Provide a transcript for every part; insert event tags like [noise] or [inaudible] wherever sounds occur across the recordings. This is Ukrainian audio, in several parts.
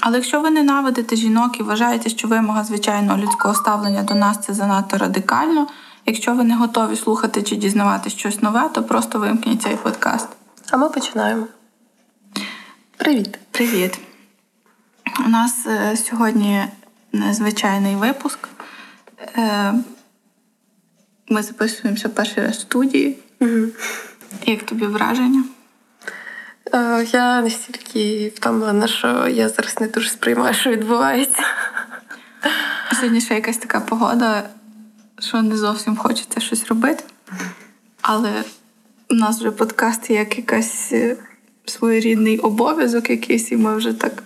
Але якщо ви ненавидите жінок і вважаєте, що вимога звичайного людського ставлення до нас це занадто радикально. Якщо ви не готові слухати чи дізнавати щось нове, то просто вимкніть цей подкаст. А ми починаємо. Привіт. Привіт. У нас е, сьогодні незвичайний випуск. Е, ми записуємося перший раз в студії. Угу. Як тобі враження? Е, я настільки втомлена, що я зараз не дуже сприймаю, що відбувається. Сьогодні ще якась така погода, що не зовсім хочеться щось робити. Але у нас вже подкаст як якась е, своєрідний обов'язок якийсь, і ми вже так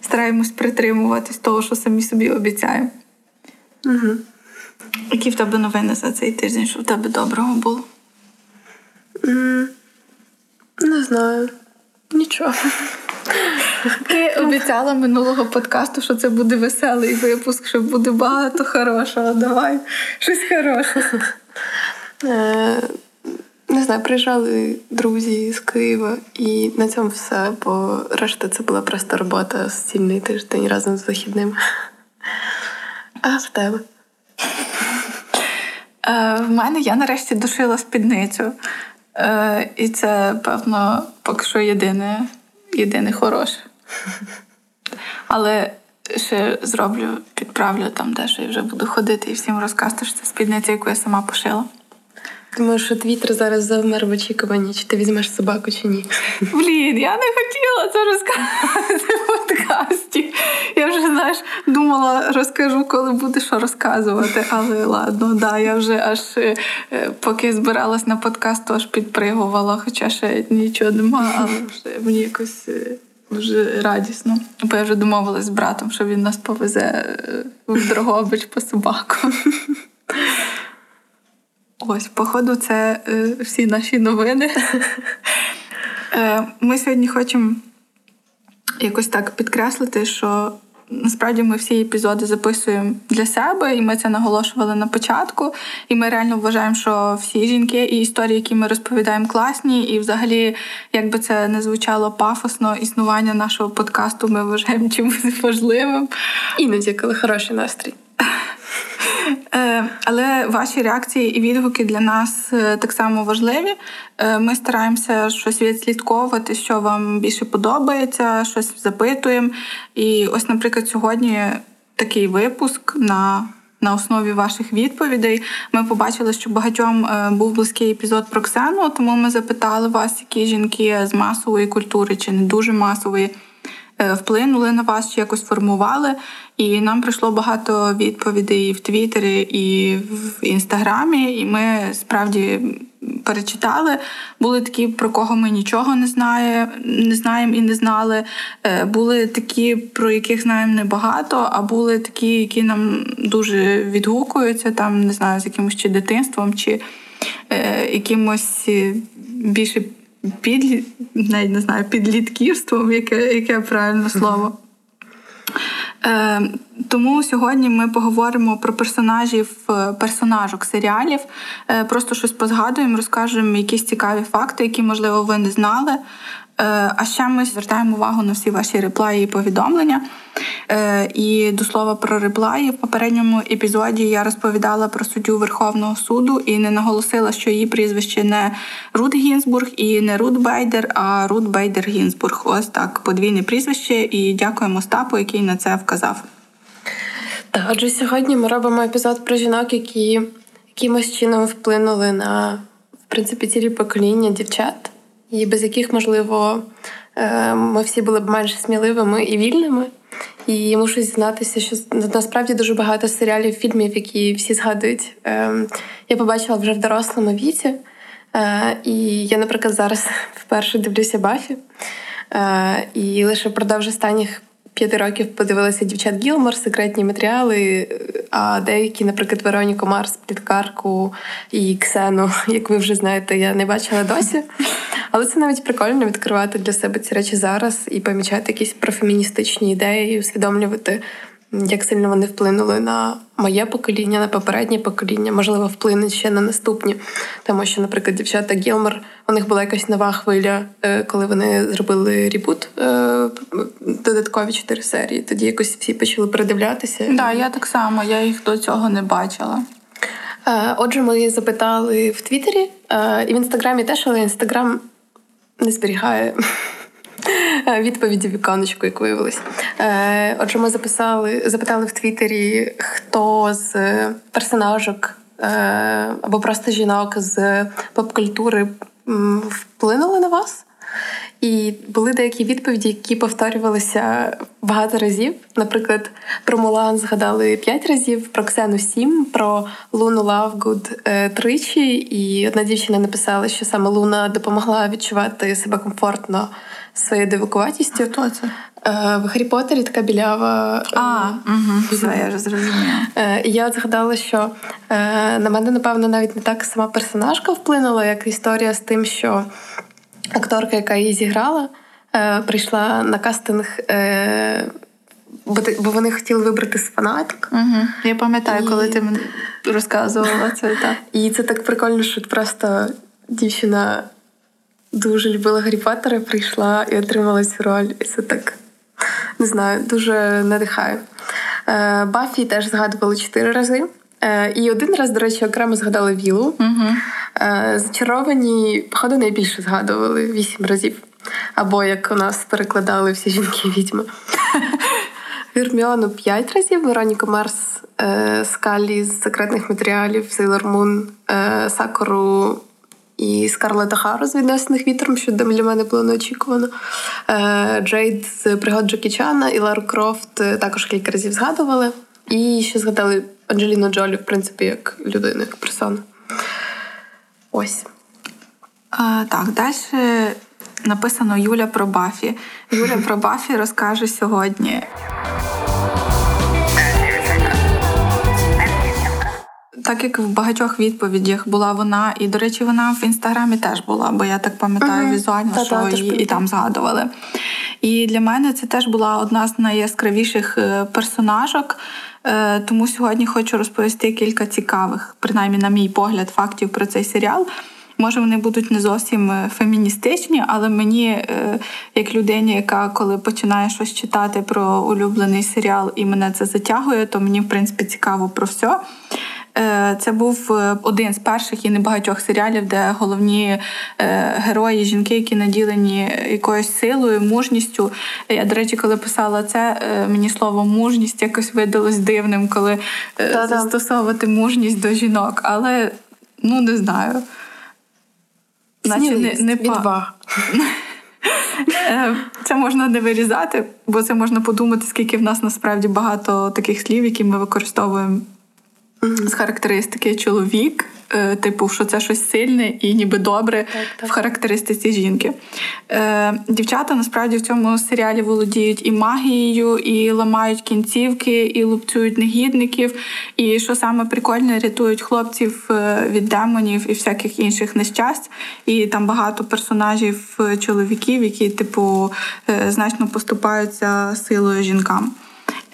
стараємось притримуватись того, що самі собі обіцяємо. Угу. Які в тебе новини за цей тиждень, що в тебе доброго було? Не знаю. Нічого. Ти обіцяла минулого подкасту, що це буде веселий випуск, що буде багато хорошого. Давай щось хороше. Е, не знаю, приїжджали друзі з Києва, і на цьому все, бо решта це була просто робота стільний тиждень разом з вихідним. А в тебе? Е, в мене я нарешті душила спідницю. Е, і це, певно, поки що єдине, єдине хороше. [laughs] Але ще зроблю, підправлю там дещо і вже буду ходити і всім розказати, що це спідниця, яку я сама пошила. Думаю, що твіттер зараз завмер в очікуванні, чи ти візьмеш собаку, чи ні. Блін, я не хотіла це розказати в подкасті. Я вже, знаєш, думала, розкажу, коли буде що розказувати. Але ладно, да, я вже аж е, поки збиралась на подкаст, то аж підпригувала, хоча ще нічого нема, але вже мені якось. Е, дуже радісно. Бо я вже домовилась з братом, що він нас повезе е, в Дрогобич по собаку. Ось, походу, це е, всі наші новини. [laughs] Е, Ми сьогодні хочемо якось так підкреслити, що насправді ми всі епізоди записуємо для себе, і ми це наголошували на початку. І ми реально вважаємо, що всі жінки і історії, які ми розповідаємо, класні. І, взагалі, як би це не звучало пафосно, існування нашого подкасту ми вважаємо чимось [laughs] важливим. Іноді, коли хороший настрій. Е, але ваші реакції і відгуки для нас е, так само важливі. Е, ми стараємося щось відслідковувати, що вам більше подобається, щось запитуємо. І ось, наприклад, сьогодні такий випуск на. На основі ваших відповідей ми побачили, що багатьом був близький епізод про Ксену, тому ми запитали вас, які жінки з масової культури чи не дуже масової вплинули на вас, чи якось формували. І нам прийшло багато відповідей в Твіттері і в Інстаграмі, і ми справді перечитали. Були такі, про кого ми нічого не знаємо, не знаємо і не знали. Е, були такі, про яких знаємо небагато, а були такі, які нам дуже відгукуються, там не знаю, з якимось чи дитинством, чи е, якимось більше під, навіть не знаю, підлітківством, яке яке правильне слово. Е, Тому сьогодні ми поговоримо про персонажів, е, персонажок серіалів. Е, Просто щось позгадуємо, розкажемо якісь цікаві факти, які, можливо, ви не знали. Е, а ще ми звертаємо увагу на всі ваші реплаї і повідомлення. Е, і до слова про реплаї в попередньому епізоді я розповідала про суддю Верховного суду і не наголосила, що її прізвище не Рут Гінзбург і не Рут Бейдер, а Рут Бейдер Гінзбург. Ось так подвійне прізвище. І дякуємо Остапу, який на це вказав. Так, отже, сьогодні ми робимо епізод про жінок, які якимось чином вплинули на в принципі цілі покоління дівчат і без яких, можливо, е, ми всі були б менш сміливими і вільними. І мушу зізнатися, що насправді дуже багато серіалів, фільмів, які всі згадують, е, я побачила вже в дорослому віці. Е, і я, наприклад, зараз [laughs] вперше дивлюся Бафі. І лише впродовж останніх п'яти років подивилася дівчат Гілмор, секретні матеріали, А деякі, наприклад, Вероніку Марс, Пліткарку і Ксену, [laughs] як ви вже знаєте, я не бачила досі. Але це навіть прикольно відкривати для себе ці речі зараз і помічати якісь профеміністичні ідеї, і усвідомлювати як сильно вони вплинули на моє покоління, на попереднє покоління, можливо, вплинуть ще на наступні. Тому що, наприклад, дівчата Гілмор, у них була якась нова хвиля, е, коли вони зробили рібут е, додаткові чотири серії. Тоді якось всі почали передивлятися. Так, да, я так само, я їх до цього не бачила. Е, отже, ми запитали в Твіттері і в інстаграмі теж, але інстаграм не зберігає Е, відповіді віконечку, як виявилось. Е, отже, ми записали, запитали в Твіттері, хто з персонажок е, або просто жінок з поп-культури вплинули на вас. І були деякі відповіді, які повторювалися багато разів. Наприклад, про Мулан згадали п'ять разів, про Ксену сім, про Луну Лавгуд тричі. І одна дівчина написала, що саме Луна допомогла відчувати себе комфортно своєю дивакуватістю. Хто це? Е, в Гаррі Поттері така білява. А, угу, все, я вже зрозуміла. Е, і я от згадала, що е, на мене, напевно, навіть не так сама персонажка вплинула, як історія з тим, що акторка, яка її зіграла, прийшла на кастинг. Бо вони хотіли вибрати з фанаток. Угу. Я пам'ятаю, і... коли ти мені розказувала це. так. І це так прикольно, що просто дівчина дуже любила Гаррі Поттера, прийшла і отримала цю роль. І це так не знаю, дуже надихає. Е, Бафі теж згадували чотири рази. Е, і один раз, до речі, окремо згадали Вілу. Угу. Зачаровані, походу, найбільше згадували вісім разів. Або як у нас перекладали всі жінки відьми. [laughs] Герміону п'ять разів, Вероніка Марс, Скалі з секретних матеріалів, Сейлор Мун, Сакуру і Скарлета Хару з віднесених вітром, що для мене було неочікувано. Е, Джейд з пригод Джекі Чана і Лару Крофт е, також кілька разів згадували. І ще згадали Анджеліну Джолі, в принципі, як людину, як персону. Ось. А, Так, далі написано Юля про Бафі. Юля про Бафі розкаже сьогодні. так як в багатьох відповідях була вона, і, до речі, вона в інстаграмі теж була, бо я так пам'ятаю візуально, Та, що її і там згадували. І для мене це теж була одна з найяскравіших е, персонажок. Е, тому сьогодні хочу розповісти кілька цікавих, принаймні, на мій погляд, фактів про цей серіал. Може, вони будуть не зовсім е, феміністичні, але мені, як людині, яка коли починає щось читати про улюблений серіал і мене це затягує, то мені в принципі цікаво про все. Е, це був е, один з перших і небагатьох серіалів, де головні е, герої, жінки, які наділені якоюсь силою, мужністю. Я, до речі, коли писала це, мені слово мужність якось видалось дивним, коли Та-да. застосовувати мужність до жінок. Але ну не знаю. Наче не, не відвага. [laughs] Це можна не вирізати, бо це можна подумати, скільки в нас насправді багато таких слів, які ми використовуємо з характеристики чоловік, е, типу, що це щось сильне і ніби добре так, так. в характеристиці жінки. Е, дівчата насправді в цьому серіалі володіють і магією, і ламають кінцівки, і лупцюють негідників. І що саме прикольне, рятують хлопців е, від демонів і всяких інших нещасть. І там багато персонажів чоловіків, які, типу, значно поступаються силою жінкам.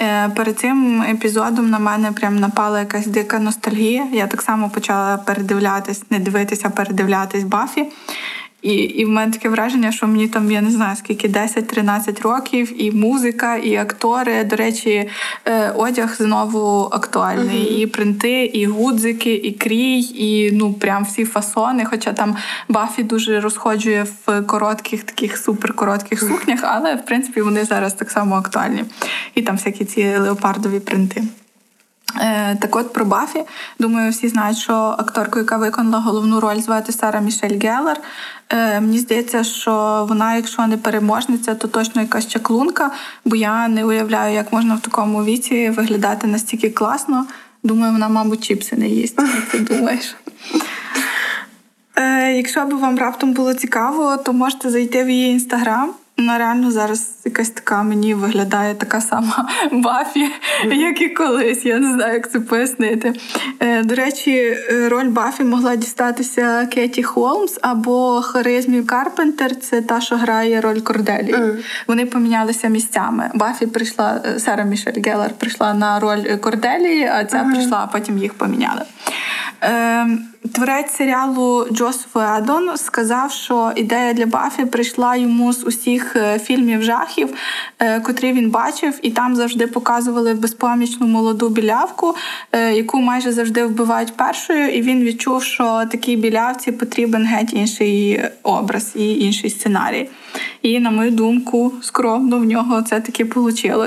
Е, перед цим епізодом на мене прям напала якась дика ностальгія. Я так само почала передивлятись, не дивитися, а передивлятись Бафі. І і в мене таке враження, що мені там я не знаю скільки 10-13 років, і музика, і актори. До речі, е, одяг знову актуальний. Uh-huh. І принти, і гудзики, і крій, і ну прям всі фасони. Хоча там Бафі дуже розходжує в коротких, таких суперкоротких сукнях, але в принципі вони зараз так само актуальні. І там всякі ці леопардові принти. Е, так от про Бафі, думаю, всі знають, що акторку, яка виконала головну роль, звати Сара Мішель Геллер. Е, мені здається, що вона, якщо не переможниця, то точно якась чаклунка, бо я не уявляю, як можна в такому віці виглядати настільки класно. Думаю, вона, мабуть, чіпси не їсть. Як ти думаєш? Е, Якщо б вам раптом було цікаво, то можете зайти в її інстаграм. Ну, реально зараз якась така мені виглядає така сама [laughs] Бафі, як і колись. Я не знаю, як це пояснити. Е, до речі, роль Бафі могла дістатися Кеті Холмс або Харизмі Карпентер. Це та, що грає роль Корделі. Mm. Вони помінялися місцями. Бафі прийшла, е, Сара Мішель Геллер прийшла на роль Корделії, а ця mm-hmm. прийшла, а потім їх поміняли. Ем, творець серіалу Джос Федон сказав, що ідея для Бафі прийшла йому з усіх е, фільмів жахів, е, котрі він бачив, і там завжди показували безпомічну молоду білявку, е, яку майже завжди вбивають першою. І він відчув, що такій білявці потрібен геть інший образ і інший сценарій. І, на мою думку, скромно в нього це таки вийшло.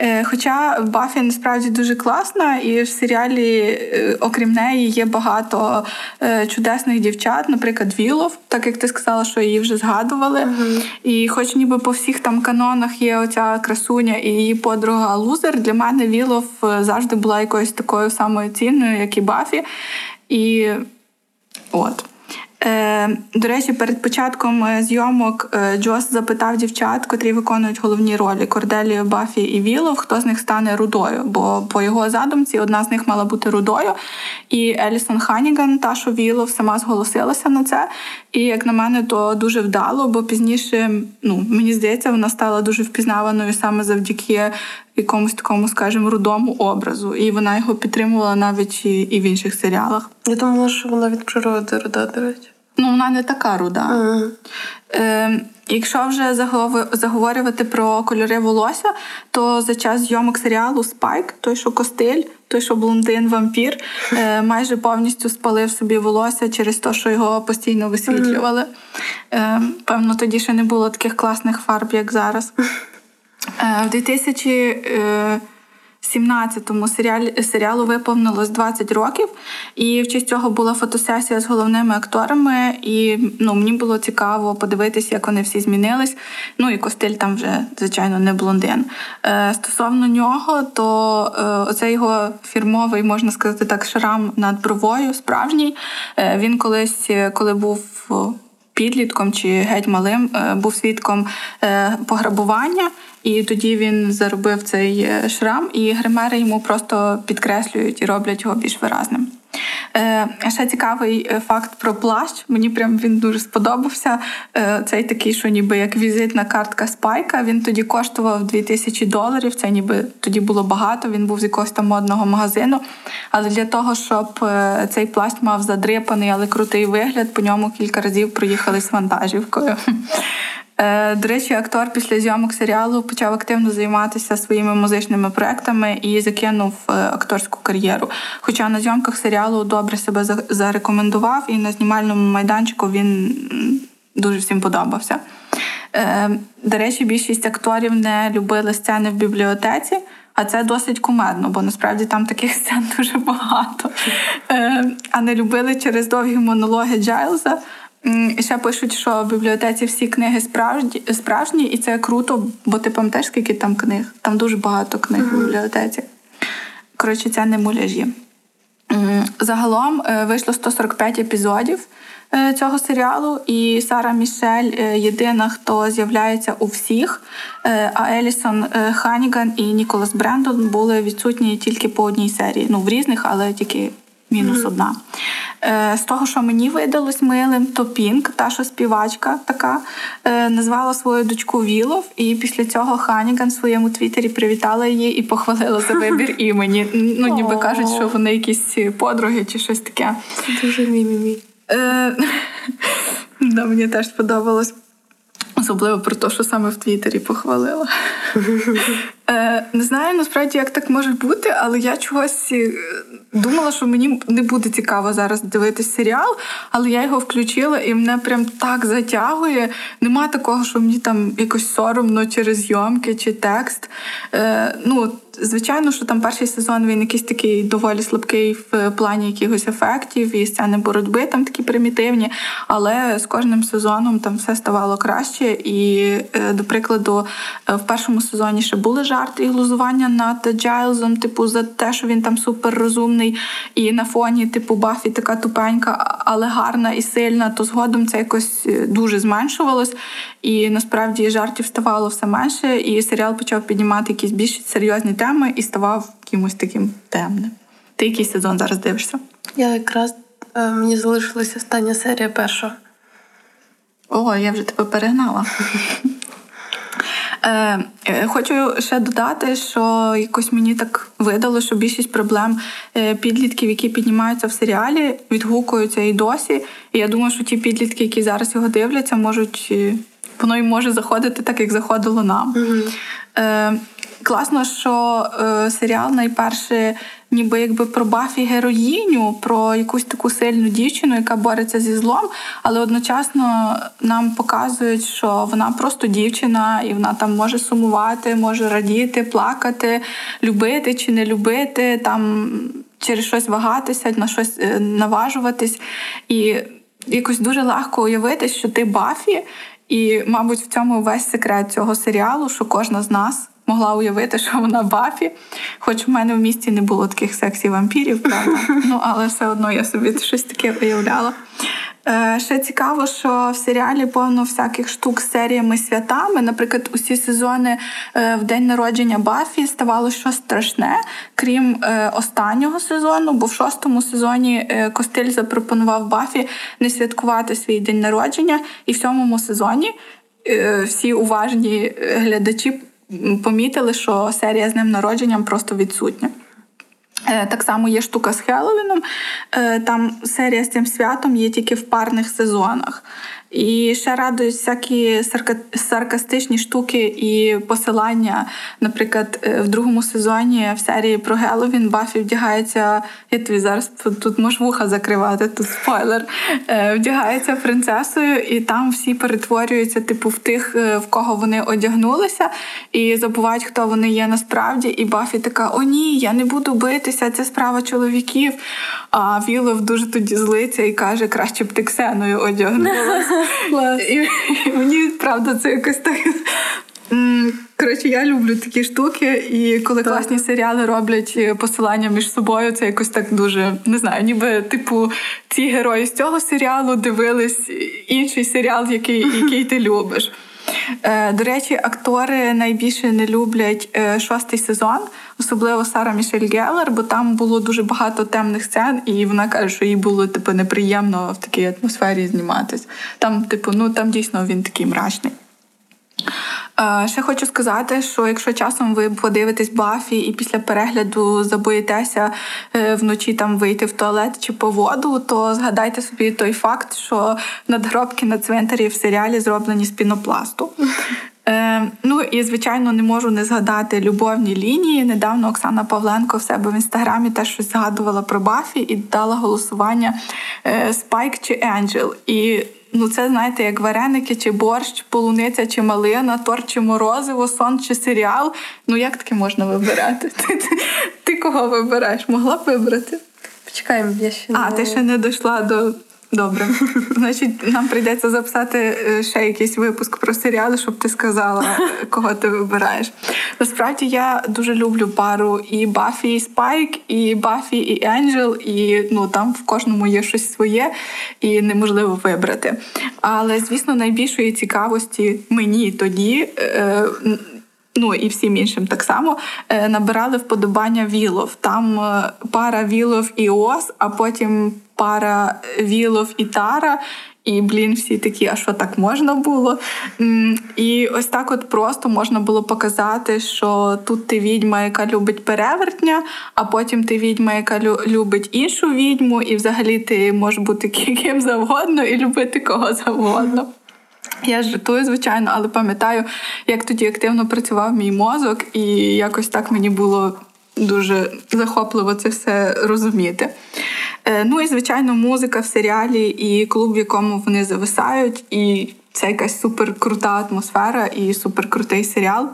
Е, хоча Бафі насправді дуже класна, і в серіалі, е, окрім неї, є багато е, чудесних дівчат, наприклад, Вілов, так як ти сказала, що її вже згадували. uh І хоч ніби по всіх там канонах є оця красуня і її подруга Лузер, для мене Вілов завжди була якоюсь такою самою цінною, як і Бафі. І от. Е, До речі, перед початком е, зйомок е, Джос запитав дівчат, котрі виконують головні ролі Корделію, Бафі і Вілов, хто з них стане рудою. Бо по його задумці одна з них мала бути рудою. І Елісон Ханіган, та що Вілов, сама зголосилася на це. І як на мене, то дуже вдало, бо пізніше, ну мені здається, вона стала дуже впізнаваною саме завдяки якомусь такому, скажімо, рудому образу. І вона його підтримувала навіть і в інших серіалах. Я думала, що вона від природи руда, до речі. Ну, вона не така руда. Е, Якщо вже заговорювати про кольори волосся, то за час зйомок серіалу Спайк, той, що костиль, той, що блондин, вампір, е, [laughs] майже повністю спалив собі волосся через те, що його постійно висвітлювали. Е, Певно, тоді ще не було таких класних фарб, як зараз. [laughs] Е, в 2000 17-му серіалі, серіалу виповнилось 20 років, і в честь цього була фотосесія з головними акторами. І ну, мені було цікаво подивитися, як вони всі змінились. Ну і Костиль там вже, звичайно, не блондин. Е, Стосовно нього, то е, оцей його фірмовий, можна сказати так, шрам над бровою, справжній. Е, Він колись, е, коли був підлітком чи геть малим, е, був свідком е, пограбування. І тоді він заробив цей е, шрам, і гримери йому просто підкреслюють і роблять його більш виразним. Е, Ще цікавий е, факт про плащ. Мені прям він дуже сподобався. Е, Цей такий, що ніби як візитна картка спайка. Він тоді коштував 2000 доларів. Це ніби тоді було багато. Він був з якогось там модного магазину. Але для того, щоб е, цей плащ мав задрипаний, але крутий вигляд, по ньому кілька разів проїхали з вантажівкою. Е, до речі, актор після зйомок серіалу почав активно займатися своїми музичними проектами і закинув е, акторську кар'єру. Хоча на зйомках серіалу добре себе зарекомендував, і на знімальному майданчику він дуже всім подобався. Е, до речі, більшість акторів не любили сцени в бібліотеці. А це досить кумедно, бо насправді там таких [laughs] сцен дуже багато. А не любили через довгі монологи Джайлза. І ще пишуть, що в бібліотеці всі книги справжні, справжні, і це круто, бо ти пам'ятаєш, скільки там книг? Там дуже багато книг mm-hmm. в бібліотеці. Коротше, це не муляжі. Загалом е, вийшло 145 епізодів е, цього серіалу, і Сара Мішель е, єдина, хто з'являється у всіх. А Елісон Ханіган і Ніколас Брендон були відсутні тільки по одній серії. Ну, в різних, але тільки мінус mm-hmm. одна. Е, з того, що мені видалось милим, то Пінк, та що співачка така, е, назвала свою дочку Вілов, і після цього Ханіган в своєму твіттері привітала її і похвалила за вибір [laughs] імені. Ну, ніби кажуть, що вони якісь подруги чи щось таке. Це дуже мі-мі-мі. Е, [laughs] мені теж сподобалось. Особливо про те, що саме в Твіттері похвалила. Е, не знаю насправді, як так може бути, але я чогось е, думала, що мені не буде цікаво зараз дивитися серіал, але я його включила і мене прям так затягує. Нема такого, що мені там якось соромно через зйомки чи текст. Е, ну, звичайно, що там перший сезон він якийсь такий доволі слабкий в плані якихось ефектів і сцени боротьби там такі примітивні. Але з кожним сезоном там все ставало краще. І, е, до прикладу, е, в першому сезоні ще були жарти і глузування над Джайлзом, типу, за те, що він там суперрозумний, і на фоні, типу, Бафі така тупенька, але гарна і сильна. То згодом це якось е, дуже зменшувалось. І насправді жартів ставало все менше, і серіал почав піднімати якісь більш серйозні теми і ставав якимось таким темним. Ти який сезон зараз дивишся? Я якраз е, мені залишилася остання серія першого. О, я вже тебе перегнала. Е, е, Хочу ще додати, що якось мені так видало, що більшість проблем е, підлітків, які піднімаються в серіалі, відгукуються і досі. І я думаю, що ті підлітки, які зараз його дивляться, можуть воно й може заходити так, як заходило нам. Mm-hmm. Класно, що е, серіал найперше, ніби якби про Бафі героїню, про якусь таку сильну дівчину, яка бореться зі злом, але одночасно нам показують, що вона просто дівчина, і вона там може сумувати, може радіти, плакати, любити чи не любити, там через щось вагатися, на щось е, наважуватись. І якось дуже легко уявити, що ти Бафі. І, мабуть, в цьому весь секрет цього серіалу, що кожна з нас могла уявити, що вона Бафі. Хоч в мене в місті не було таких сексі вампірів, правда. Ну, але все одно я собі щось таке уявляла. Е, ще цікаво, що в серіалі повно всяких штук з серіями святами. Наприклад, усі сезони е, в день народження Бафі ставало щось страшне, крім е, останнього сезону, бо в шостому сезоні Костиль запропонував Бафі не святкувати свій день народження, і в сьомому сезоні всі уважні глядачі помітили, що серія з ним народженням просто відсутня. Е, так само є штука з Хеллоуіном. Е, там серія з цим святом є тільки в парних сезонах. І ще радують всякі саркастичні штуки і посилання. Наприклад, е, в другому сезоні в серії про Геловін Бафі вдягається. Я тобі зараз тут можу вуха закривати, тут спойлер. Е, вдягається принцесою, і там всі перетворюються, типу, в тих, е, в кого вони одягнулися, і забувають, хто вони є насправді. І Бафі така: О, ні, я не буду битися, це справа чоловіків. А Вілов дуже тоді злиться і каже, краще б ти Ксеною одягнулася. [laughs] І Мені правда це якось так. Коротше, я люблю такі штуки, і коли так. класні серіали роблять е, посилання між собою, це якось так дуже не знаю, ніби типу ці герої з цього серіалу дивились інший серіал, який, який ти [laughs] любиш. Е, до речі, актори найбільше не люблять е, шостий сезон, особливо Сара Мішель Геллер, бо там було дуже багато темних сцен, і вона каже, що їй було типу неприємно в такій атмосфері зніматись. Там, типу, ну там дійсно він такий мрачний. Ще хочу сказати, що якщо часом ви подивитесь Бафі і після перегляду забоїтеся е, вночі там вийти в туалет чи по воду, то згадайте собі той факт, що надгробки на цвинтарі в серіалі зроблені з пінопласту. Е, Ну і звичайно не можу не згадати любовні лінії. Недавно Оксана Павленко в себе в інстаграмі теж щось згадувала про Бафі і дала голосування Спайк е, чи Енджел. І Ну, це знаєте, як вареники, чи борщ, полуниця, чи малина, торт, чи морозиво, сон чи серіал. Ну як таке можна вибирати? [laughs] Ти, ти, ти кого вибираєш? Могла б вибрати? Почекаємо, я ще не... А, ти ще не дійшла до Добре, [laughs] значить, нам прийдеться записати е, ще якийсь випуск про серіали, щоб ти сказала, [laughs] кого ти вибираєш. Насправді я дуже люблю пару і Бафі, і Спайк, і Бафі, і Енджел, і ну там в кожному є щось своє і неможливо вибрати. Але звісно, найбільшої цікавості мені тоді. Е, Ну і всім іншим так само е, набирали вподобання Вілов. Там пара Вілов і Ос, а потім пара Вілов і Тара. І, блін, всі такі, а що так можна було? І ось так от просто можна було показати, що тут ти відьма, яка любить перевертня, а потім ти відьма, яка любить іншу відьму, і взагалі ти можеш бути [laughs] ким завгодно і любити кого завгодно. Я жартую, звичайно, але пам'ятаю, як тоді активно працював мій мозок, і якось так мені було дуже захопливо це все розуміти. Е, ну і звичайно, музика в серіалі і клуб, в якому вони зависають, і це якась суперкрута атмосфера і суперкрутий серіал.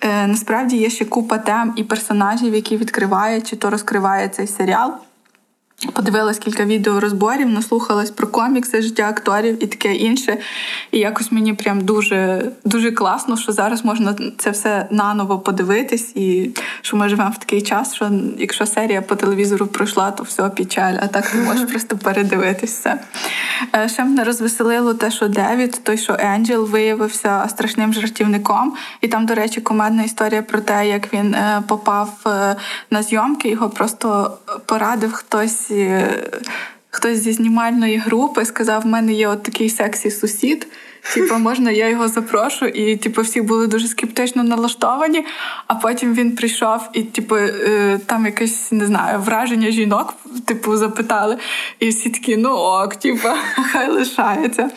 Е, Насправді є ще купа тем і персонажів, які відкриває чи то розкриває цей серіал. Подивилась кілька відео розборів, наслухалась про комікси, життя акторів і таке інше. І якось мені прям дуже дуже класно, що зараз можна це все наново подивитись, і що ми живемо в такий час, що якщо серія по телевізору пройшла, то все печаль, а так ти можеш просто передивитись все. Е, ще мене розвеселило те, що Девід, той, що Енджел, виявився страшним жартівником. І там, до речі, комедна історія про те, як він е, попав е, на зйомки, його просто порадив хтось хтось зі знімальної групи сказав: в мене є от такий сексі сусід. Типу, можна, я його запрошу, і типу, всі були дуже скептично налаштовані. А потім він прийшов, і типу, е, там якесь не знаю, враження жінок, типу, запитали. І всі такі, ну ок, типу, [laughs] хай лишається.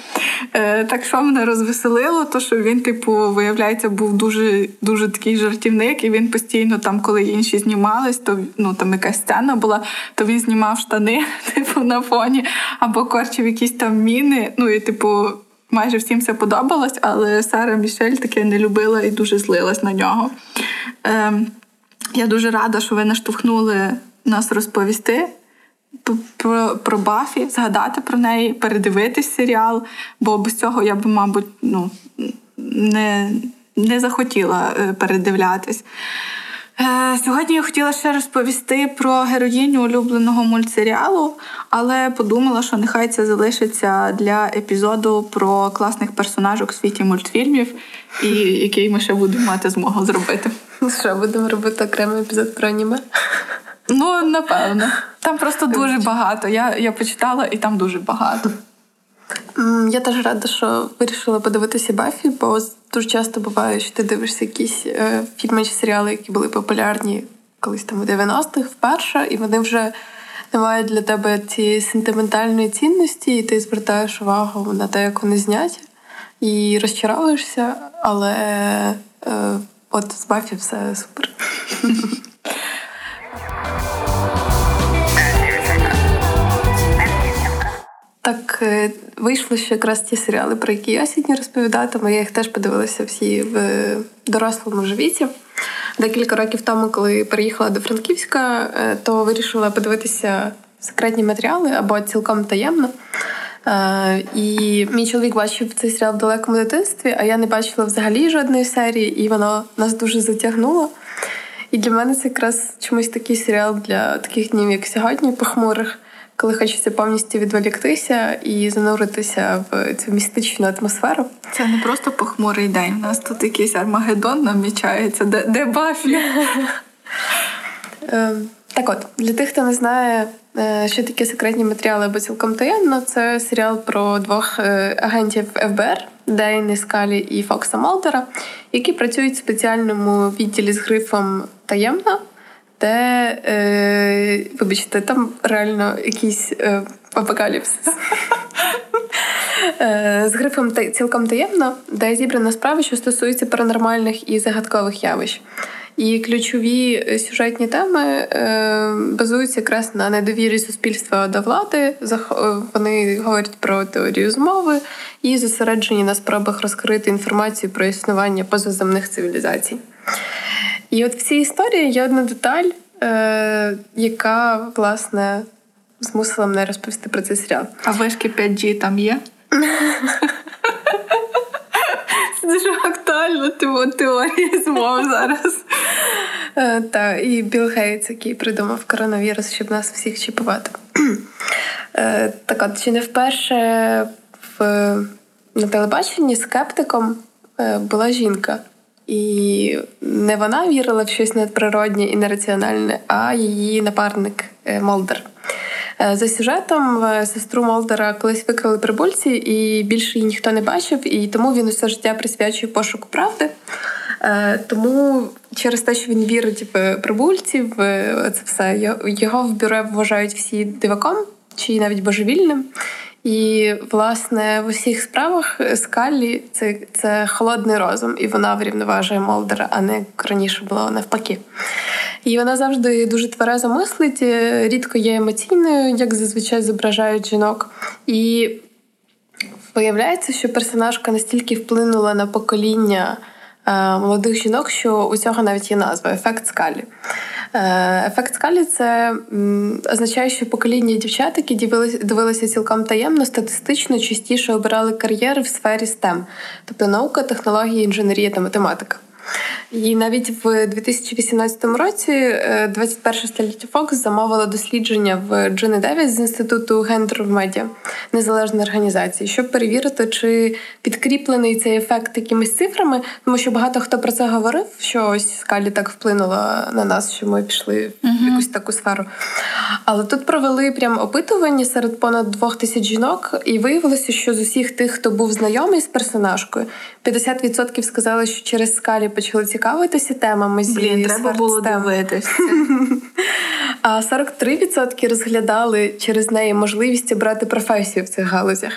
Е, так що мене розвеселило, то що він, типу, виявляється, був дуже дуже такий жартівник, і він постійно, там, коли інші знімались, то ну там якась сцена була, то він знімав штани, [laughs] типу, на фоні, або корчив якісь там міни. Ну і типу майже всім все подобалось, але Сара Мішель таке не любила і дуже злилась на нього. Е, Я дуже рада, що ви наштовхнули нас розповісти. Про про Бафі, згадати про неї, передивитись серіал, бо без цього я б, мабуть, ну, не не захотіла е, передивлятись. Е, сьогодні я хотіла ще розповісти про героїню улюбленого мультсеріалу, але подумала, що нехай це залишиться для епізоду про класних персонажок у світі мультфільмів, і який ми ще будемо мати змогу зробити. Що будемо робити окремий епізод про аніме? Ну, напевно. Там просто дуже багато. Я, Я почитала, і там дуже багато. Я теж рада, що вирішила подивитися Бафі, бо дуже часто буває, що ти дивишся якісь е, фільми чи серіали, які були популярні колись там у 90-х вперше, і вони вже не мають для тебе цієї сентиментальної цінності, і ти звертаєш увагу на те, як вони зняті, і розчаровуєшся, але е, от з Бафі все супер. [laughs] Так е, вийшло, що якраз ті серіали, про які я сьогодні розповідатиму. Я їх теж подивилася всі в дорослому вже віці. Декілька років тому, коли переїхала до Франківська, е, то вирішила подивитися секретні матеріали або цілком таємно. Е, і мій чоловік бачив цей серіал в далекому дитинстві, а я не бачила взагалі жодної серії, і воно нас дуже затягнуло. І для мене це якраз чомусь такий серіал для таких днів, як сьогодні, похмурих коли хочеться повністю відволіктися і зануритися в цю містичну атмосферу. Це не просто похмурий день. У нас тут якийсь Армагеддон намічається. Де, де Бафі? Ем, так от, для тих, хто не знає, е, що таке секретні матеріали або цілком таємно, це серіал про двох е, агентів ФБР Дейни Скалі і Фокса Молдера, які працюють в спеціальному відділі з грифом таємно де, е, вибачте, там реально якийсь е, апокаліпсис. Е, з грифом цілком таємно, де зібрана справа, що стосується паранормальних і загадкових явищ. І ключові е, сюжетні теми е, базуються якраз на недовірі суспільства до влади. Вони говорять про теорію змови і зосереджені на спробах розкрити інформацію про існування позаземних цивілізацій. І от в цій історії є одна деталь, е, яка, власне, змусила мене розповісти про цей серіал. А вишки 5G там є? Це дуже актуально, типу, теорія змов зараз. Е, та, і Білл Гейтс, який придумав коронавірус, щоб нас всіх чіпувати. Е, так от, чи не вперше в, на телебаченні скептиком е, була жінка? І не вона вірила в щось надприроднє і нераціональне, а її напарник е, Молдер. Е, за сюжетом е, сестру Молдера колись викрали прибульці, і більше її ніхто не бачив, і тому він усе життя присвячує пошуку правди. Тому через те, що він вірить в прибульців, це все його в бюро вважають всі диваком чи навіть божевільним. І, власне, в усіх справах Скаллі це це холодний розум, і вона врівноважує Молдера, а не як раніше було навпаки. І вона завжди дуже тверезо мислить, рідко є емоційною, як зазвичай зображають жінок. І Виявляється, що персонажка настільки вплинула на покоління е, молодих жінок, що у цього навіть є назва ефект скалі. Е, ефект скалі це означає, що покоління дівчат, які дивилися цілком таємно, статистично частіше обирали кар'єри в сфері STEM, тобто наука, технології, інженерія та математика. І навіть в 2018 році 21 е, століття Фокс замовила дослідження в Джони Девіс з інституту Гендер в медіа незалежної організації, щоб перевірити, чи підкріплений цей ефект якимись цифрами, тому що багато хто про це говорив, що ось скалі так вплинула на нас, що ми пішли в якусь таку сферу. Але тут провели прям опитування серед понад двох тисяч жінок, і виявилося, що з усіх тих, хто був знайомий з персонажкою, 50% сказали, що через скалі почали цікавитися темами зі Блін, треба було дивитися. [laughs] А 43% розглядали через неї можливість обрати професію в цих галузях.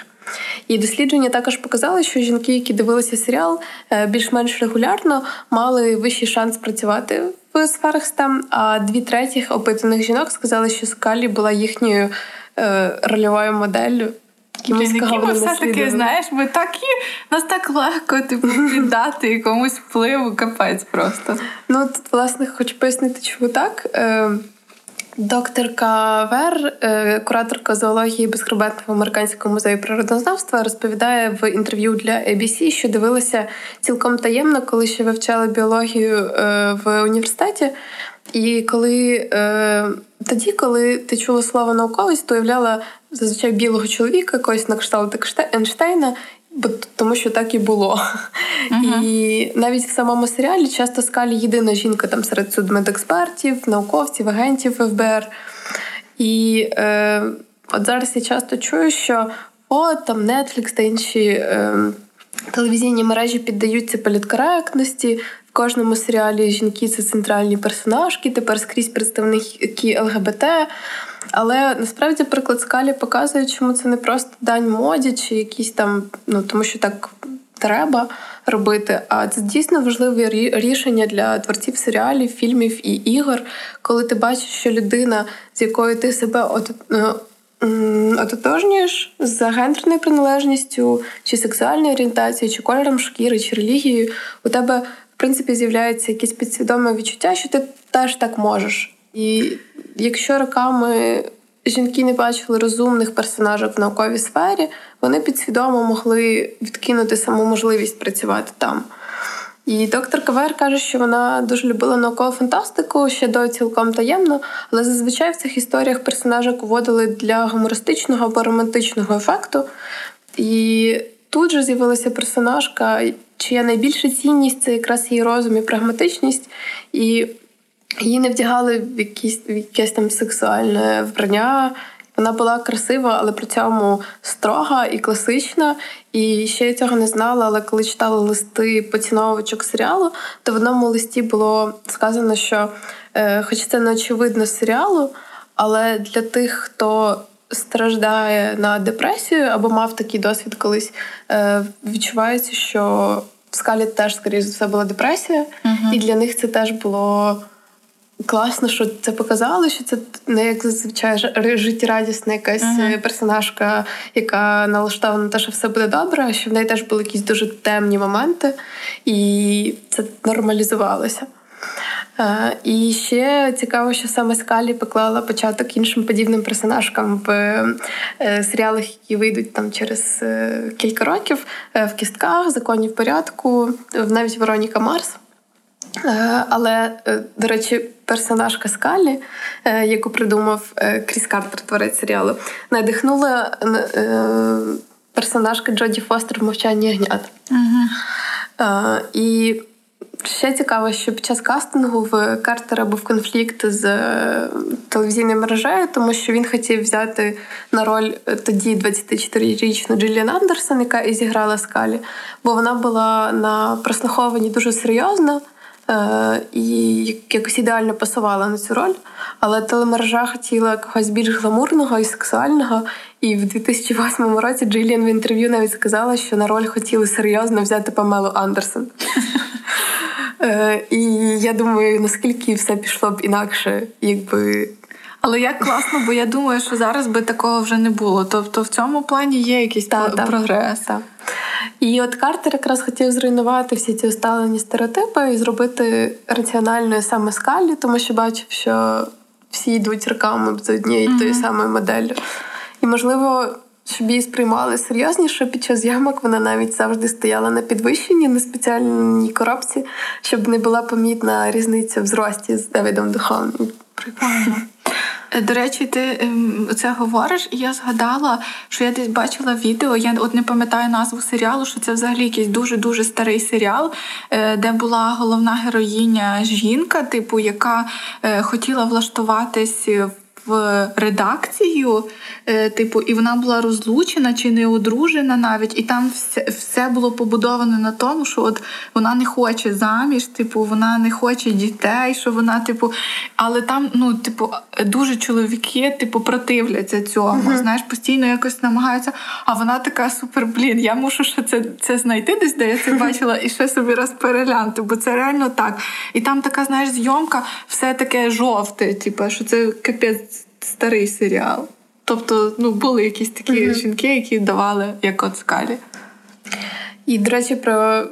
І дослідження також показали, що жінки, які дивилися серіал, е, більш-менш регулярно мали вищий шанс працювати в сферах STEM, а дві третіх опитаних жінок сказали, що Скалі була їхньою е, рольовою моделлю якимось ми все-таки, знаєш, ми такі, нас так легко типу, віддати якомусь впливу, капець просто. Ну, тут, власне, хочу пояснити, чому так. Е, Докторка Вер, е, кураторка зоології безхребетного американського музею природознавства, розповідає в інтерв'ю для ABC, що дивилася цілком таємно, коли ще вивчала біологію е, в університеті. І коли тоді, коли ти чула слово науковець, то уявляла зазвичай білого чоловіка, якогось на кшталт Ейнштейна, бо тому що так і було. Uh-huh. І навіть в самому серіалі часто скалі єдина жінка там серед судмедекспертів, науковців, агентів ФБР. І е, от зараз я часто чую, що о, там Netflix та інші е, телевізійні мережі піддаються політкоректності. В кожному серіалі жінки це центральні персонажки, тепер скрізь представники ЛГБТ. Але насправді приклад скалі показує, чому це не просто дань моді чи якісь там, ну тому що так треба робити. А це дійсно важливе рішення для творців серіалів, фільмів і ігор, коли ти бачиш, що людина, з якою ти себе от. Ну, ототожнюєш за гендерною приналежністю, чи сексуальною орієнтацією, чи кольором шкіри, чи релігією, у тебе в принципі з'являється якесь підсвідоме відчуття, що ти теж так можеш. І якщо роками жінки не бачили розумних персонажок в науковій сфері, вони підсвідомо могли відкинути саму можливість працювати там. І доктор Кавер каже, що вона дуже любила наукову фантастику ще до цілком таємно, але зазвичай в цих історіях персонажок вводили для гумористичного або романтичного ефекту. І тут же з'явилася персонажка, чия найбільша цінність це якраз її розум і прагматичність. І Її не вдягали в якісь в якесь там сексуальне вбрання. Вона була красива, але при цьому строга і класична. І ще я цього не знала. Але коли читала листи поціновувачок серіалу, то в одному листі було сказано, що, е, хоч це не очевидно серіалу, але для тих, хто страждає на депресію або мав такий досвід колись, е, відчувається, що в скалі теж, скоріше за все, була депресія, uh і для них це теж було. Класно, що це показало, що це не як зазвичай життєрадісна якась uh-huh. персонажка, яка налаштована на те, що все буде добре, а що в неї теж були якісь дуже темні моменти, і це нормалізувалося. І ще цікаво, що саме Скалі поклала початок іншим подібним персонажкам в uh, серіалах, які вийдуть там через uh, кілька років в кістках, законі в порядку, навіть Вероніка Марс. Е, але, е, до речі, персонажка Скалі, е, яку придумав Кріс Картер, творець серіалу, надихнула персонажка Джоді Фостер в мовчанні ягнят. Uh-huh. І ще цікаво, що під час кастингу в Картера був конфлікт з телевізійною мережею, тому що він хотів взяти на роль тоді 24-річну Джиліан Андерсон, яка і зіграла Скалі, бо вона була на прослуховуванні дуже серйозно. Е, і якось ідеально пасувала на цю роль. Але телемережа хотіла когось більш гламурного і сексуального. І в 2008 році Джиліан в інтерв'ю навіть сказала, що на роль хотіли серйозно взяти Памелу Андерсон. Е, і я думаю, наскільки все пішло б інакше, якби. Але як класно, бо я думаю, що зараз би такого вже не було. Тобто в цьому плані є якийсь та, та, прогрес. Та. І от Картер якраз хотів зруйнувати всі ці усталені стереотипи і зробити раціональною саме скалі, тому що бачив, що всі йдуть роками з однією mm-hmm. тої самої моделлю. І, можливо, щоб її сприймали серйозніше під час зйомок, вона навіть завжди стояла на підвищенні на спеціальній коробці, щоб не була помітна різниця в зрості з Девідом Духом. Прикольно. Е, до речі, ти ем, це говориш, і я згадала, що я десь бачила відео. Я от не пам'ятаю назву серіалу, що це взагалі якийсь дуже дуже старий серіал, е, де була головна героїня жінка, типу, яка е, хотіла влаштуватись в в редакцію, е, типу, і вона була розлучена чи не одружена навіть, і там все все було побудовано на тому, що от вона не хоче заміж, типу, вона не хоче дітей, що вона, типу, але там, ну, типу, дуже чоловіки, типу, противляться цьому. Uh-huh. Знаєш, постійно якось намагаються. А вона така супер, блін, я мушу ще це це знайти десь, де я це [laughs] бачила, і ще собі раз переглянути, бо це реально так. І там така, знаєш, зйомка, все таке жовте, типу, що це капець старий серіал. Тобто, ну, були якісь такі mm-hmm. жінки, які давали як от скалі. І, до речі, про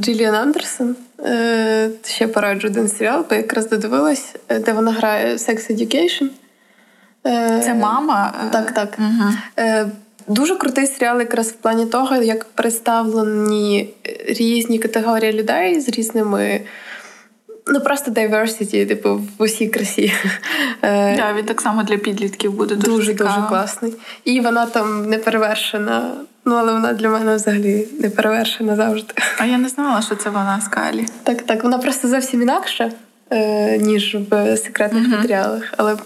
Джиліан Андерсон е, ще пораджу один серіал, бо якраз додивилась, е, де вона грає Sex Education. Е, Це мама? Так, так. Угу. Дуже крутий серіал, якраз в плані того, як представлені різні категорії людей з різними Ну просто diversity, типу, в усій красі. Е, да, Він так само для підлітків буде дуже дуже, дуже класний. І вона там не перевершена. Ну, але вона для мене взагалі не перевершена завжди. А я не знала, що це вона з Калі. Так, так. Вона просто зовсім інакша, е, ніж в секретних mm матеріалах. Але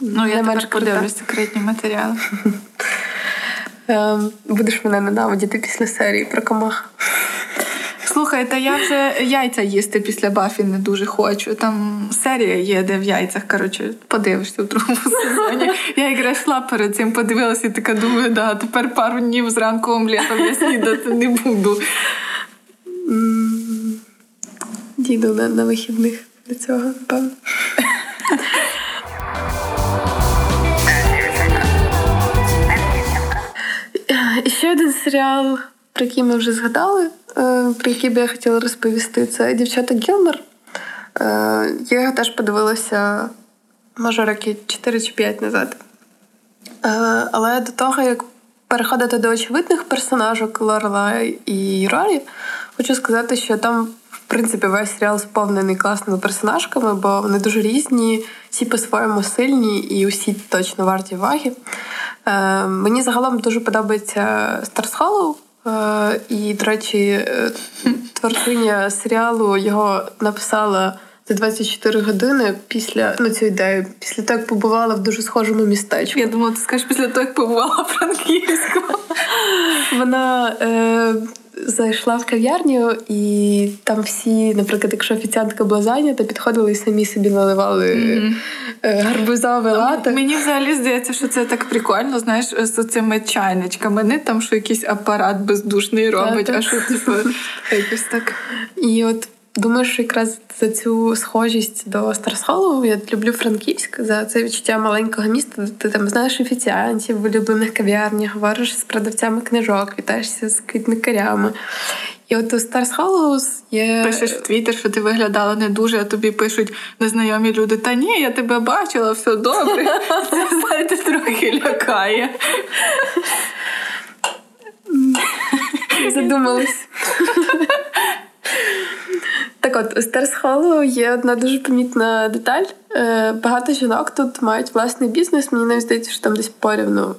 Ну, я тепер подивлюсь секретні матеріали. Ем, будеш мене ненавидіти після серії про комах. Слухай, та я вже яйця їсти після Бафі не дуже хочу. Там серія є, де в яйцях. Коротше, подивишся в другому сезоні. Я якраз йшла перед цим, подивилася і така думаю, да, тепер пару днів зранку омлетом я снідати не буду. Діду на, на вихідних для цього, напевно. Ще один серіал, про який ми вже згадали. Е, про які би я хотіла розповісти, це дівчата Гілмер. Е, я його теж подивилася, може, роки 4 чи 5 назад. Е, але до того, як переходити до очевидних персонажок Лорела і Рорі, хочу сказати, що там, в принципі, весь серіал сповнений класними персонажками, бо вони дуже різні, всі по-своєму сильні і усі точно варті уваги. Мені загалом дуже подобається Старс Холлоу. Е, і, до речі, е, творчиня серіалу його написала за 24 години після ну, цю ідею, після того, як побувала в дуже схожому містечку. Я думала, ти скажеш після того, як побувала в Франківську. Вона е, зайшла в кав'ярню, і там всі, наприклад, якщо офіціантка була зайнята, підходили і самі собі наливали mm-hmm. гарбузове лате. Мені взагалі здається, що це так прикольно, знаєш, з цими чайничками. Не там, що якийсь апарат бездушний робить, а що типу, [laughs] якось так. І от Думаю, що якраз за цю схожість до Старсхолу я люблю Франківськ за це відчуття маленького міста, ти там знаєш офіціантів в улюблених кав'ярнях, говориш з продавцями книжок, вітаєшся з квітникарями. І от у Старс Холлоус є. Пишеш в Твіттер, що ти виглядала не дуже, а тобі пишуть незнайомі люди. Та ні, я тебе бачила, все добре. [laughs] Це знаєте, трохи лякає. Задумалась. [laughs] Так от, у Стерсхолу є одна дуже помітна деталь. Е, багато жінок тут мають власний бізнес. Мені навіть здається, що там десь порівну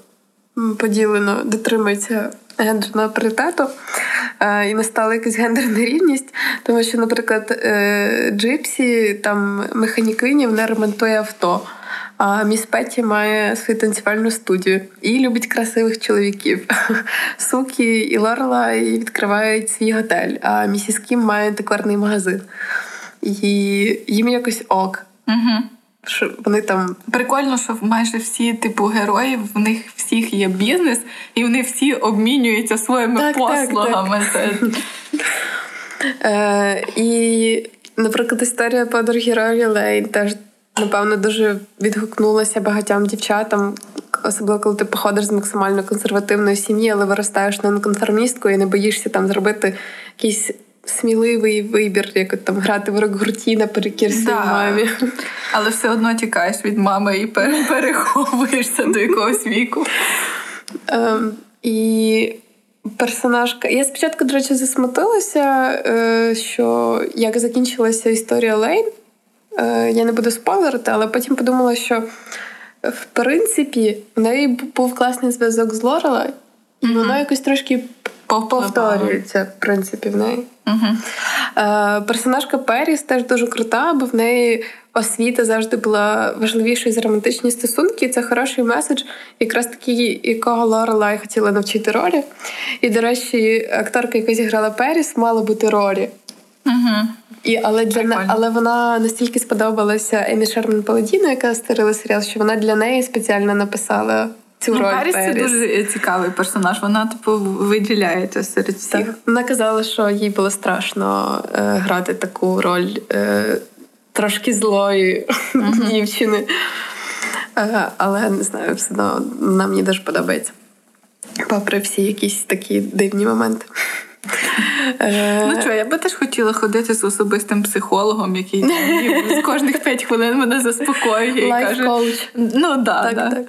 поділено дотримується гендерного паритету е, і настала якась гендерна рівність. Тому що, наприклад, е, Джипсі, там механікині, вона ремонтує авто. А міс Петті має свою танцювальну студію і любить красивих чоловіків. [laughs] Сукі і Лорела відкривають свій готель, а місіс Кім має декорний магазин. І їм якось ок. Угу. Що вони там прикольно, що майже всі типу героїв в них всіх є бізнес, і вони всі обмінюються своїми так, послугами. Так, так. [laughs] Е, І, наприклад, історія подруги Ролі Лейн теж напевно, дуже відгукнулася багатьом дівчатам, особливо коли ти походиш з максимально консервативної сім'ї, але виростаєш нонконформістку і не боїшся там зробити якийсь. Сміливий вибір, як там грати в рок-гурті наперекір своїй да. мамі. Але все одно тікаєш від мами і [laughs] переховуєшся до якогось віку. Ем, І персонажка. Я спочатку, до речі, засмутилася, е, що як закінчилася історія Лейн. Е, я не буду спойлерити, але потім подумала, що в принципі в неї був класний зв'язок з Лорелай, і mm-hmm. воно якось трошки повторюється, в принципі, в неї. Mm-hmm. Персонажка Періс теж дуже крута, бо в неї освіта завжди була важливішою за романтичні стосунки. І це хороший меседж, якраз такий, якого Лорелай хотіла навчити ролі. І, до речі, акторка, яка зіграла Періс, мала бути ролі. Угу. І, Але для але вона настільки сподобалася Емі Шерман Паладіно, яка створила серіал, що вона для неї спеціально написала цю ну, роль. Паріс це дуже цікавий персонаж. Вона типу виділяється серед всіх. Так. Вона казала, що їй було страшно е, грати таку роль е, трошки злої uh [laughs] дівчини. Е, але не знаю, все одно вона мені дуже подобається. Попри всі якісь такі дивні моменти. Е, ну що, я би теж хотіла ходити з особистим психологом, який з кожних п'ять хвилин мене заспокоює і каже. Ну да, так, да. так.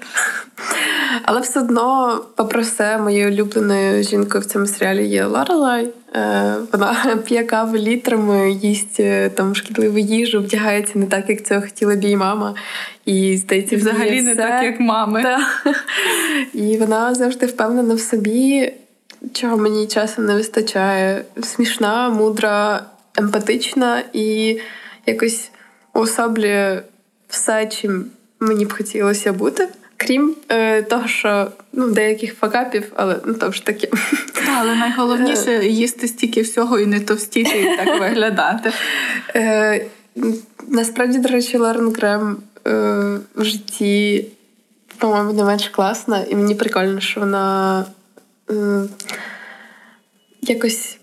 Але все одно, попри все, моєю улюбленою жінкою в цьому серіалі є Лорелай. Е, вона [laughs] п'є каву літрами, їсть е, там шкідливу їжу, вдягається не так, як цього хотіла б її мама. І здається, взагалі не так, як мами. Та. [laughs] І вона завжди впевнена в собі чого мені часом не вистачає. Смішна, мудра, емпатична і якось уособлює все, чим мені б хотілося бути. Крім е, того, що ну, деяких факапів, але ну то ж таки. Але найголовніше е. їсти стільки всього і не товстіти, і так виглядати. [laughs] Е, Насправді, до речі, Лорен Грем е, в житті, по-моєму, не менш класна, і мені прикольно, що вона якось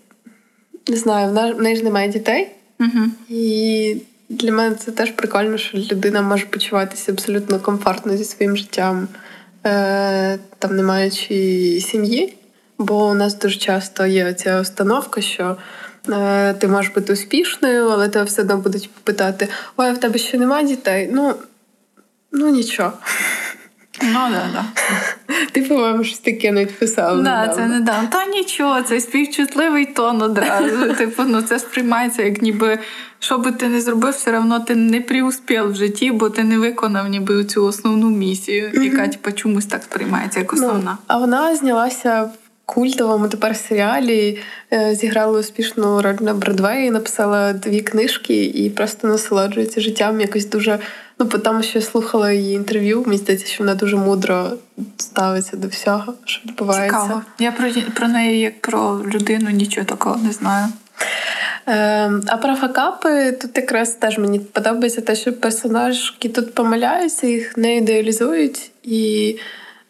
не знаю, в неї ж немає дітей. Угу. І для мене це теж прикольно, що людина може почуватися абсолютно комфортно зі своїм життям, е, там не маючи сім'ї. Бо у нас дуже часто є ця установка, що е, ти можеш бути успішною, але тебе все одно будуть питати: Ой, в тебе ще немає дітей? Ну, ну нічого. Ну, да, да. [laughs] Ти, по-моєму, щось таке навіть писав. Да, це недавно. Та нічого, це співчутливий тон одразу. [laughs] Типу, ну це сприймається, як ніби що би ти не зробив, все одно ти не приуспів в житті, бо ти не виконав ніби цю основну місію, яка типу, чомусь так сприймається, як ну, основна. Ну, а вона знялася в культовому тепер серіалі, е, зіграла успішну роль на Бродвеї, написала дві книжки і просто насолоджується життям якось дуже. Ну, по тому, що я слухала її інтерв'ю, мені здається, що вона дуже мудро ставиться до всього, що відбувається. Цікаво. Я про про неї, як про людину, нічого такого не знаю. Е, А про факапи тут якраз теж мені подобається те, що персонажки тут помиляються, їх не ідеалізують, і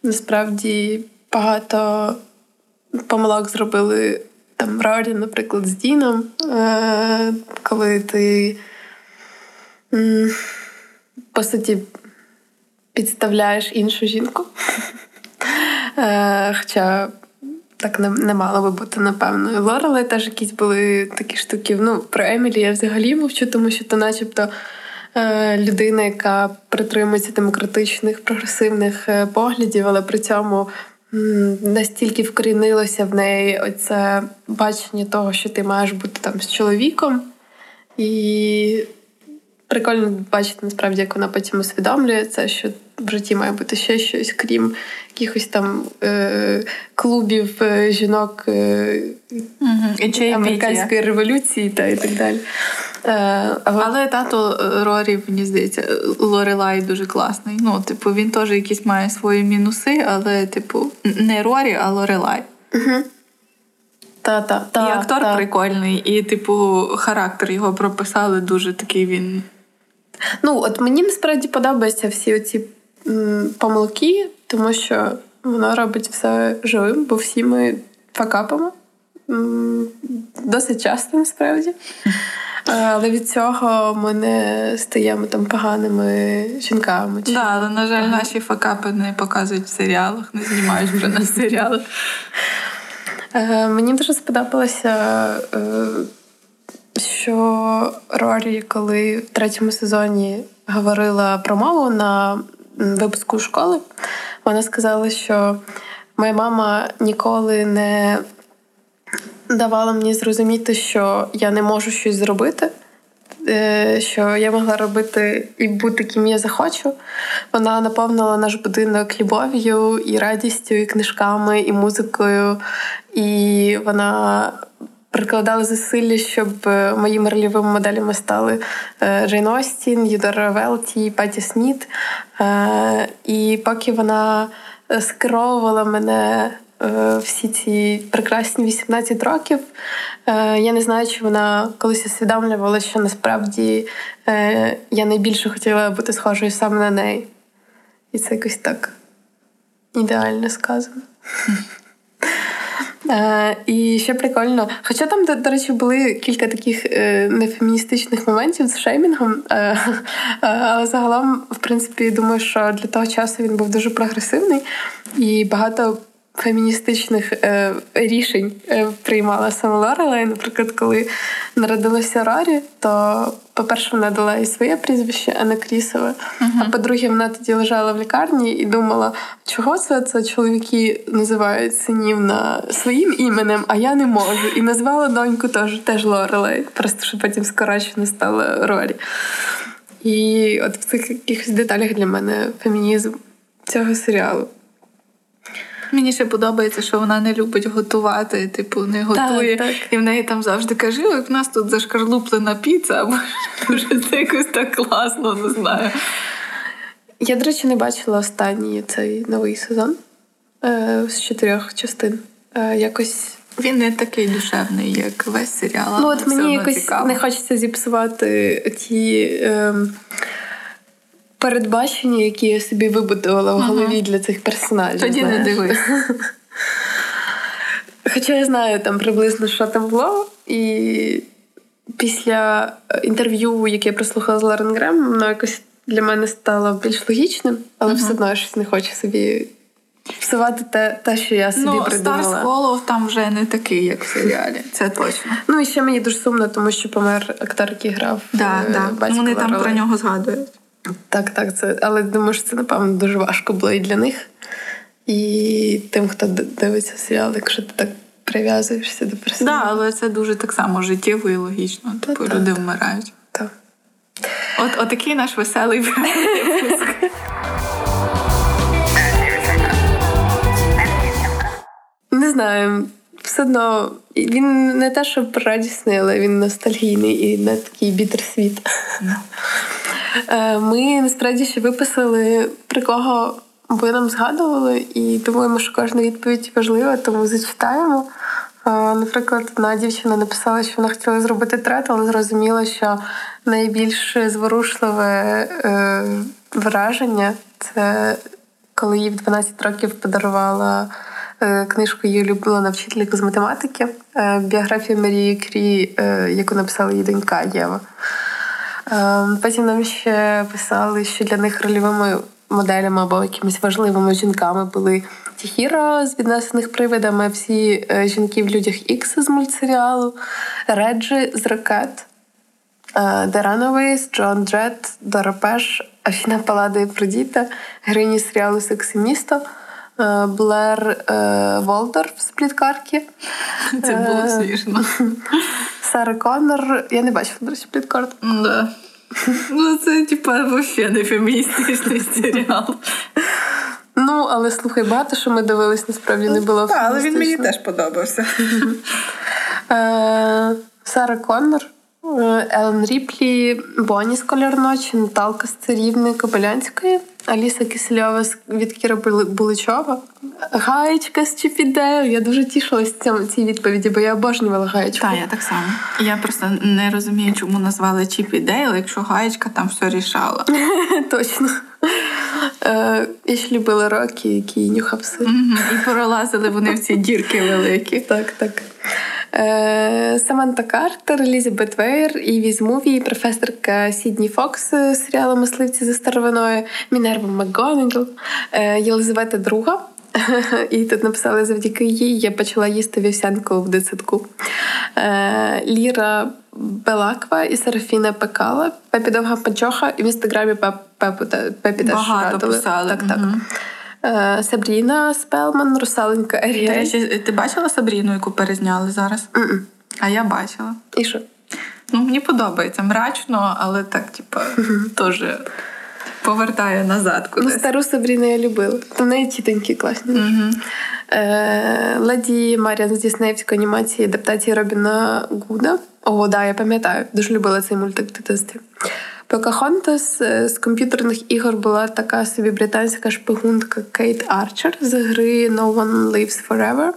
насправді багато помилок зробили там Рорі, наприклад, з Діном, е, коли ти по суті підставляєш іншу жінку. Е, хоча так не, не мало би бути, напевно. Лорели теж якісь були такі штуки. Ну, про Емілі я взагалі мовчу, тому що то начебто е, людина, яка притримується демократичних, прогресивних е, поглядів, але при цьому настільки вкорінилося в неї оце бачення того, що ти маєш бути там з чоловіком. І прикольно бачити насправді, як вона потім усвідомлює це, що в житті має бути ще щось, крім якихось там е, клубів е, жінок е, угу. американської революції та і так далі. Е, але... але тато Рорі, мені здається, Лорелай дуже класний. Ну, типу, він теж якісь має свої мінуси, але, типу, не Рорі, а Лорелай. Угу. Та, та, та, І актор та. прикольний, і, типу, характер його прописали дуже такий він. Ну, от мені насправді подобаються всі оці помилки, тому що воно робить все живим, бо всі ми факапимо. Досить часто насправді. [laughs] Але від цього ми не стаємо там поганими жінками. Так, да, але, на жаль, наші факапи не показують в серіалах, не знімають вже на [laughs] серіалах. Е, мені дуже сподобалося, е, що Рорі, коли в третьому сезоні говорила про мову на випуску школи, вона сказала, що моя мама ніколи не давала мені зрозуміти, що я не можу щось зробити. Е, що я могла робити і бути ким я захочу. Вона наповнила наш будинок любов'ю і радістю, і книжками, і музикою. І вона прикладала зусилля, щоб е, моїми рольовими моделями стали е, Джейн Остін, Юдора Велті, Паті Сміт. І поки вона скеровувала мене Е, всі ці прекрасні 18 років. Е, я не знаю, чи вона колись усвідомлювала, що насправді е, я найбільше хотіла бути схожою саме на неї. І це якось так ідеально сказано. [laughs] Uh, і ще прикольно. Хоча там, до, до речі, були кілька таких uh, нефеміністичних моментів з шеймінгом, uh, але загалом, в принципі, думаю, що для того часу він був дуже прогресивний і багато феміністичних е, рішень е, приймала саме Лорелей. Наприклад, коли народилася Рорі, то, по-перше, вона дала і своє прізвище, а не Крісове. Uh-huh. А по-друге, вона тоді лежала в лікарні і думала, чого це це чоловіки називають синів на своїм іменем, а я не можу. І назвала доньку теж теж Лорелей, просто що потім скорочено стала Рорі. І от в цих якихось деталях для мене фемінізм цього серіалу. Мені ще подобається, що вона не любить готувати, типу, не готує. Так, так. І в неї там завжди каже: як в нас тут зашкарлуплена піца, або [laughs] дуже це якось так класно, не знаю. Я, до речі, не бачила останній цей новий сезон е, з чотирьох частин. Е, якось він не такий душевний, як весь серіал. Ну, от мені якось цікаво. не хочеться зіпсувати ті. Е, передбачення, які я собі вибудувала в голові ага. для цих персонажів. Тоді знаєш. не дивись. [laughs] Хоча я знаю там приблизно, що там було, і після інтерв'ю, яке я прослухала з Лорен Грем, воно якось для мене стало більш логічним, але ага. все одно я щось не хочу собі псувати те, те, що я собі ну, придумала. Старс Холлоу там вже не такий, як в серіалі. Це точно. Ну і ще мені дуже сумно, тому що помер актор, який грав. Да, е, да. Вони там про нього згадують. Так, так, це, але думаю, що це, напевно, дуже важко було і для них. І тим, хто дивиться серіал, якщо ти так прив'язуєшся до персонажа. Так, да, але це дуже так само життєво і логічно. Та, типу, та, люди та. вмирають. Так. От отакий наш веселий випуск. Не знаю. Все одно він не те, що радісний, але він ностальгійний і не такий бітерсвіт. No. Е, ми насправді ще виписали, про кого ви нам згадували, і думаємо, що кожна відповідь важлива, тому зачитаємо. Е, наприклад, одна дівчина написала, що вона хотіла зробити трет, але зрозуміла, що найбільш зворушливе е, враження це коли їй в 12 років подарувала книжку її улюблена вчителька з математики, біографія Марії Крі, яку написала її донька Єва. Потім нам ще писали, що для них рольовими моделями або якимись важливими жінками були Тіхіро з віднесених привидами, всі е, жінки в людях Ікс з мультсеріалу, Реджі з ракет, Деранова Джон Джет, Доропеш, Афіна Палада і Продіта, героїні серіалу Секси місто. Е, Блер е, Волдор з пліткарки. [laughs] Це було смішно. [laughs] Сара Коннор. Я не бачила, до речі, пліткарку. Да. Ну, це, типа, взагалі не феміністичний [laughs] серіал. Ну, але слухай, багато що ми дивились, насправді не було. Так, але він мені теж подобався. Е, Сара Коннор, е, Елен Ріплі, Бонні з «Колір ночі, Наталка з царівни Кобилянської, Аліса Кисельова від Кіра Буличова, Гаєчка з Чіпідею. Я дуже тішилась цій відповіді, бо я обожнювала гаєчку. Так, я так само. Я просто не розумію, чому назвали Чіпідейл, якщо гаєчка там все рішала. [laughs] Точно. Е, я ще любила роки, які нюхав сир. І пролазили вони в ці дірки великі. Так, так. Е, Саманта Картер, Елізабет Вейер, Іві з Муві, професорка Сідні Фокс з серіалу Мисливці за старовиною, Мінерва МакГонагал, Єлизавета II, [laughs] І тут написали завдяки їй я почала їсти вівсянку в дитсадку. Е, Ліра Белаква і Серафіна Пекала, Пепі Довга Панчоха, і в інстаграмі Пепі теж Багато писали. Так, так. Угу. Сабріна Спелман, Русаленька Ерія. Ти бачила Сабріну, яку перезняли зараз? Mm-mm. А я бачила. І що? Ну, Мені подобається мрачно, але так, типа, теж повертає назад. Ну, кудись. Ну, стару Сабріну я любила. Там неї тітонькі класні. Угу. Е, Леді Маріан з Діснеївської анімації адаптації Робіна Гуда. О, да, я пам'ятаю. Дуже любила цей мультик в дитинстві. Покахонтас е, з комп'ютерних ігор була така собі британська шпигунка Кейт Арчер з гри No One Lives Forever.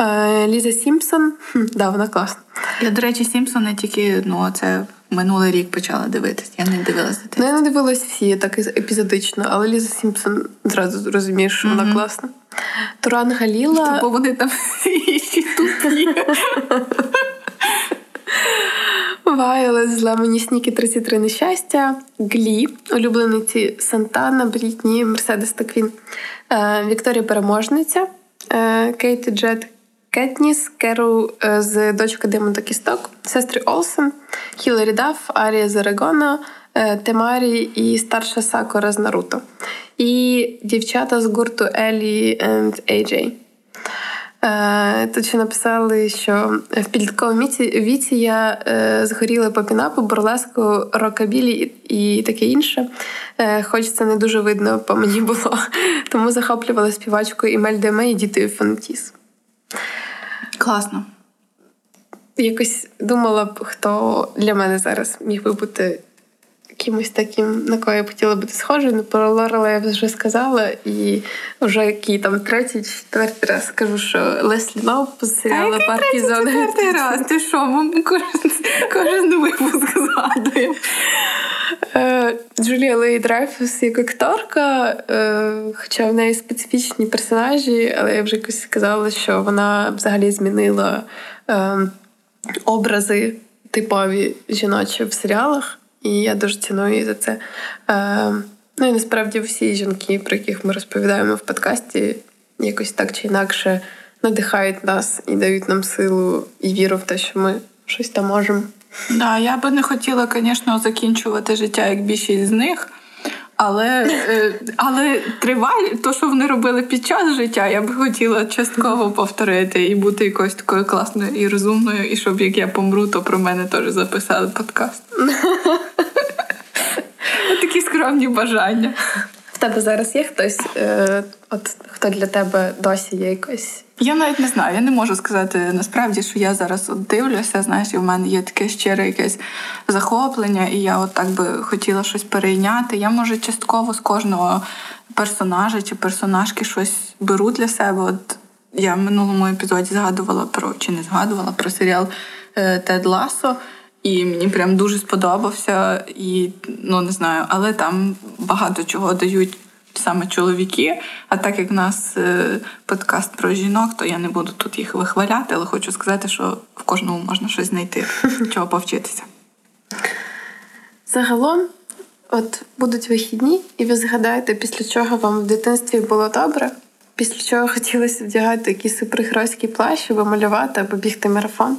Е, Ліза Сімпсон. Да, вона класна. Я, до речі, Сімпсони тільки ну, це минулий рік почала дивитись. Я не дивилася. Ну, я не дивилась всі так епізодично, але Ліза Сімпсон зразу розумієш, що mm-hmm. вона класна. Туранга Ліла. Бо вони там інші тупі. Вайолет з Лемоні Снікет 33 нещастя, Глі, улюблениці Сантана, Брітні, Мерседес та Квін, е, Вікторія Переможниця, е, Кейті Джет Кетніс, Керу е, з дочка Диму та Кісток, сестри Олсен, Хіларі Даф, Арія Зарегона, Темарі і старша Сакора з Наруто. І дівчата з гурту Елі and AJ. Е, тут ще написали, що в підлітковому віці я е, згоріла по пінапу, бурлеску, рокабілі і таке інше. Е, хоч це не дуже видно по мені [laughs] було. Тому захоплювала співачкою Імель Деме і дітою Фонтіс. Класно. Якось думала б, хто для мене зараз міг би бути кимось таким, на кого я б хотіла бути схожою. Ну, про Лорела я вже сказала, і вже який там третій, четвертий раз скажу, що Леслі Лоу з серіалу Парки Зони. Четвертий раз, [laughs] ти що, ми кожен, кожен випуск згадуємо. Е, Джулія Лей Драйфус як акторка, е, хоча в неї специфічні персонажі, але я вже якось сказала, що вона взагалі змінила е, образи типові жіночі в серіалах. І я дуже ціную її за це. Е, Ну і насправді всі жінки, про яких ми розповідаємо в подкасті, якось так чи інакше надихають нас і дають нам силу і віру в те, що ми щось там можемо. Да, я би не хотіла, звісно, закінчувати життя як більшість з них. Але е, але тривалі, то, що вони робили під час життя, я би хотіла частково повторити і бути якоюсь такою класною і розумною, і щоб як я помру, то про мене теж записали подкаст. [laughs] Такі скромні бажання. Тебе зараз є хтось, е, от хто для тебе досі є якось я навіть не знаю, я не можу сказати насправді, що я зараз от дивлюся, знаєш, і в мене є таке щире якесь захоплення, і я от так би хотіла щось перейняти. Я може частково з кожного персонажа чи персонажки щось беру для себе. От я в минулому епізоді згадувала про чи не згадувала про серіал е, Тед Ласо. І мені прям дуже сподобався, і ну не знаю, але там багато чого дають саме чоловіки. А так як в нас е, подкаст про жінок, то я не буду тут їх вихваляти, але хочу сказати, що в кожному можна щось знайти, чого повчитися. Загалом, от будуть вихідні, і ви згадаєте, після чого вам в дитинстві було добре, після чого хотілося вдягати якийсь супергеройський плащ, або малювати, або бігти марафон.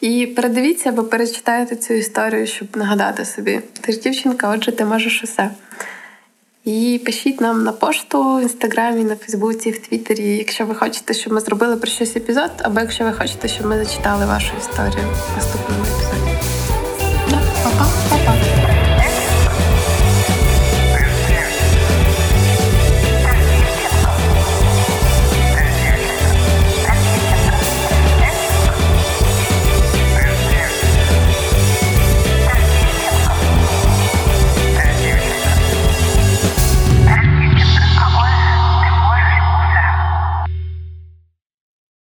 І передивіться або перечитайте цю історію, щоб нагадати собі. Ти ж дівчинка, отже, ти можеш усе. І пишіть нам на пошту в інстаграмі, на Фейсбуці, в Твіттері, якщо ви хочете, щоб ми зробили про щось епізод, або якщо ви хочете, щоб ми зачитали вашу історію в наступному епізоді.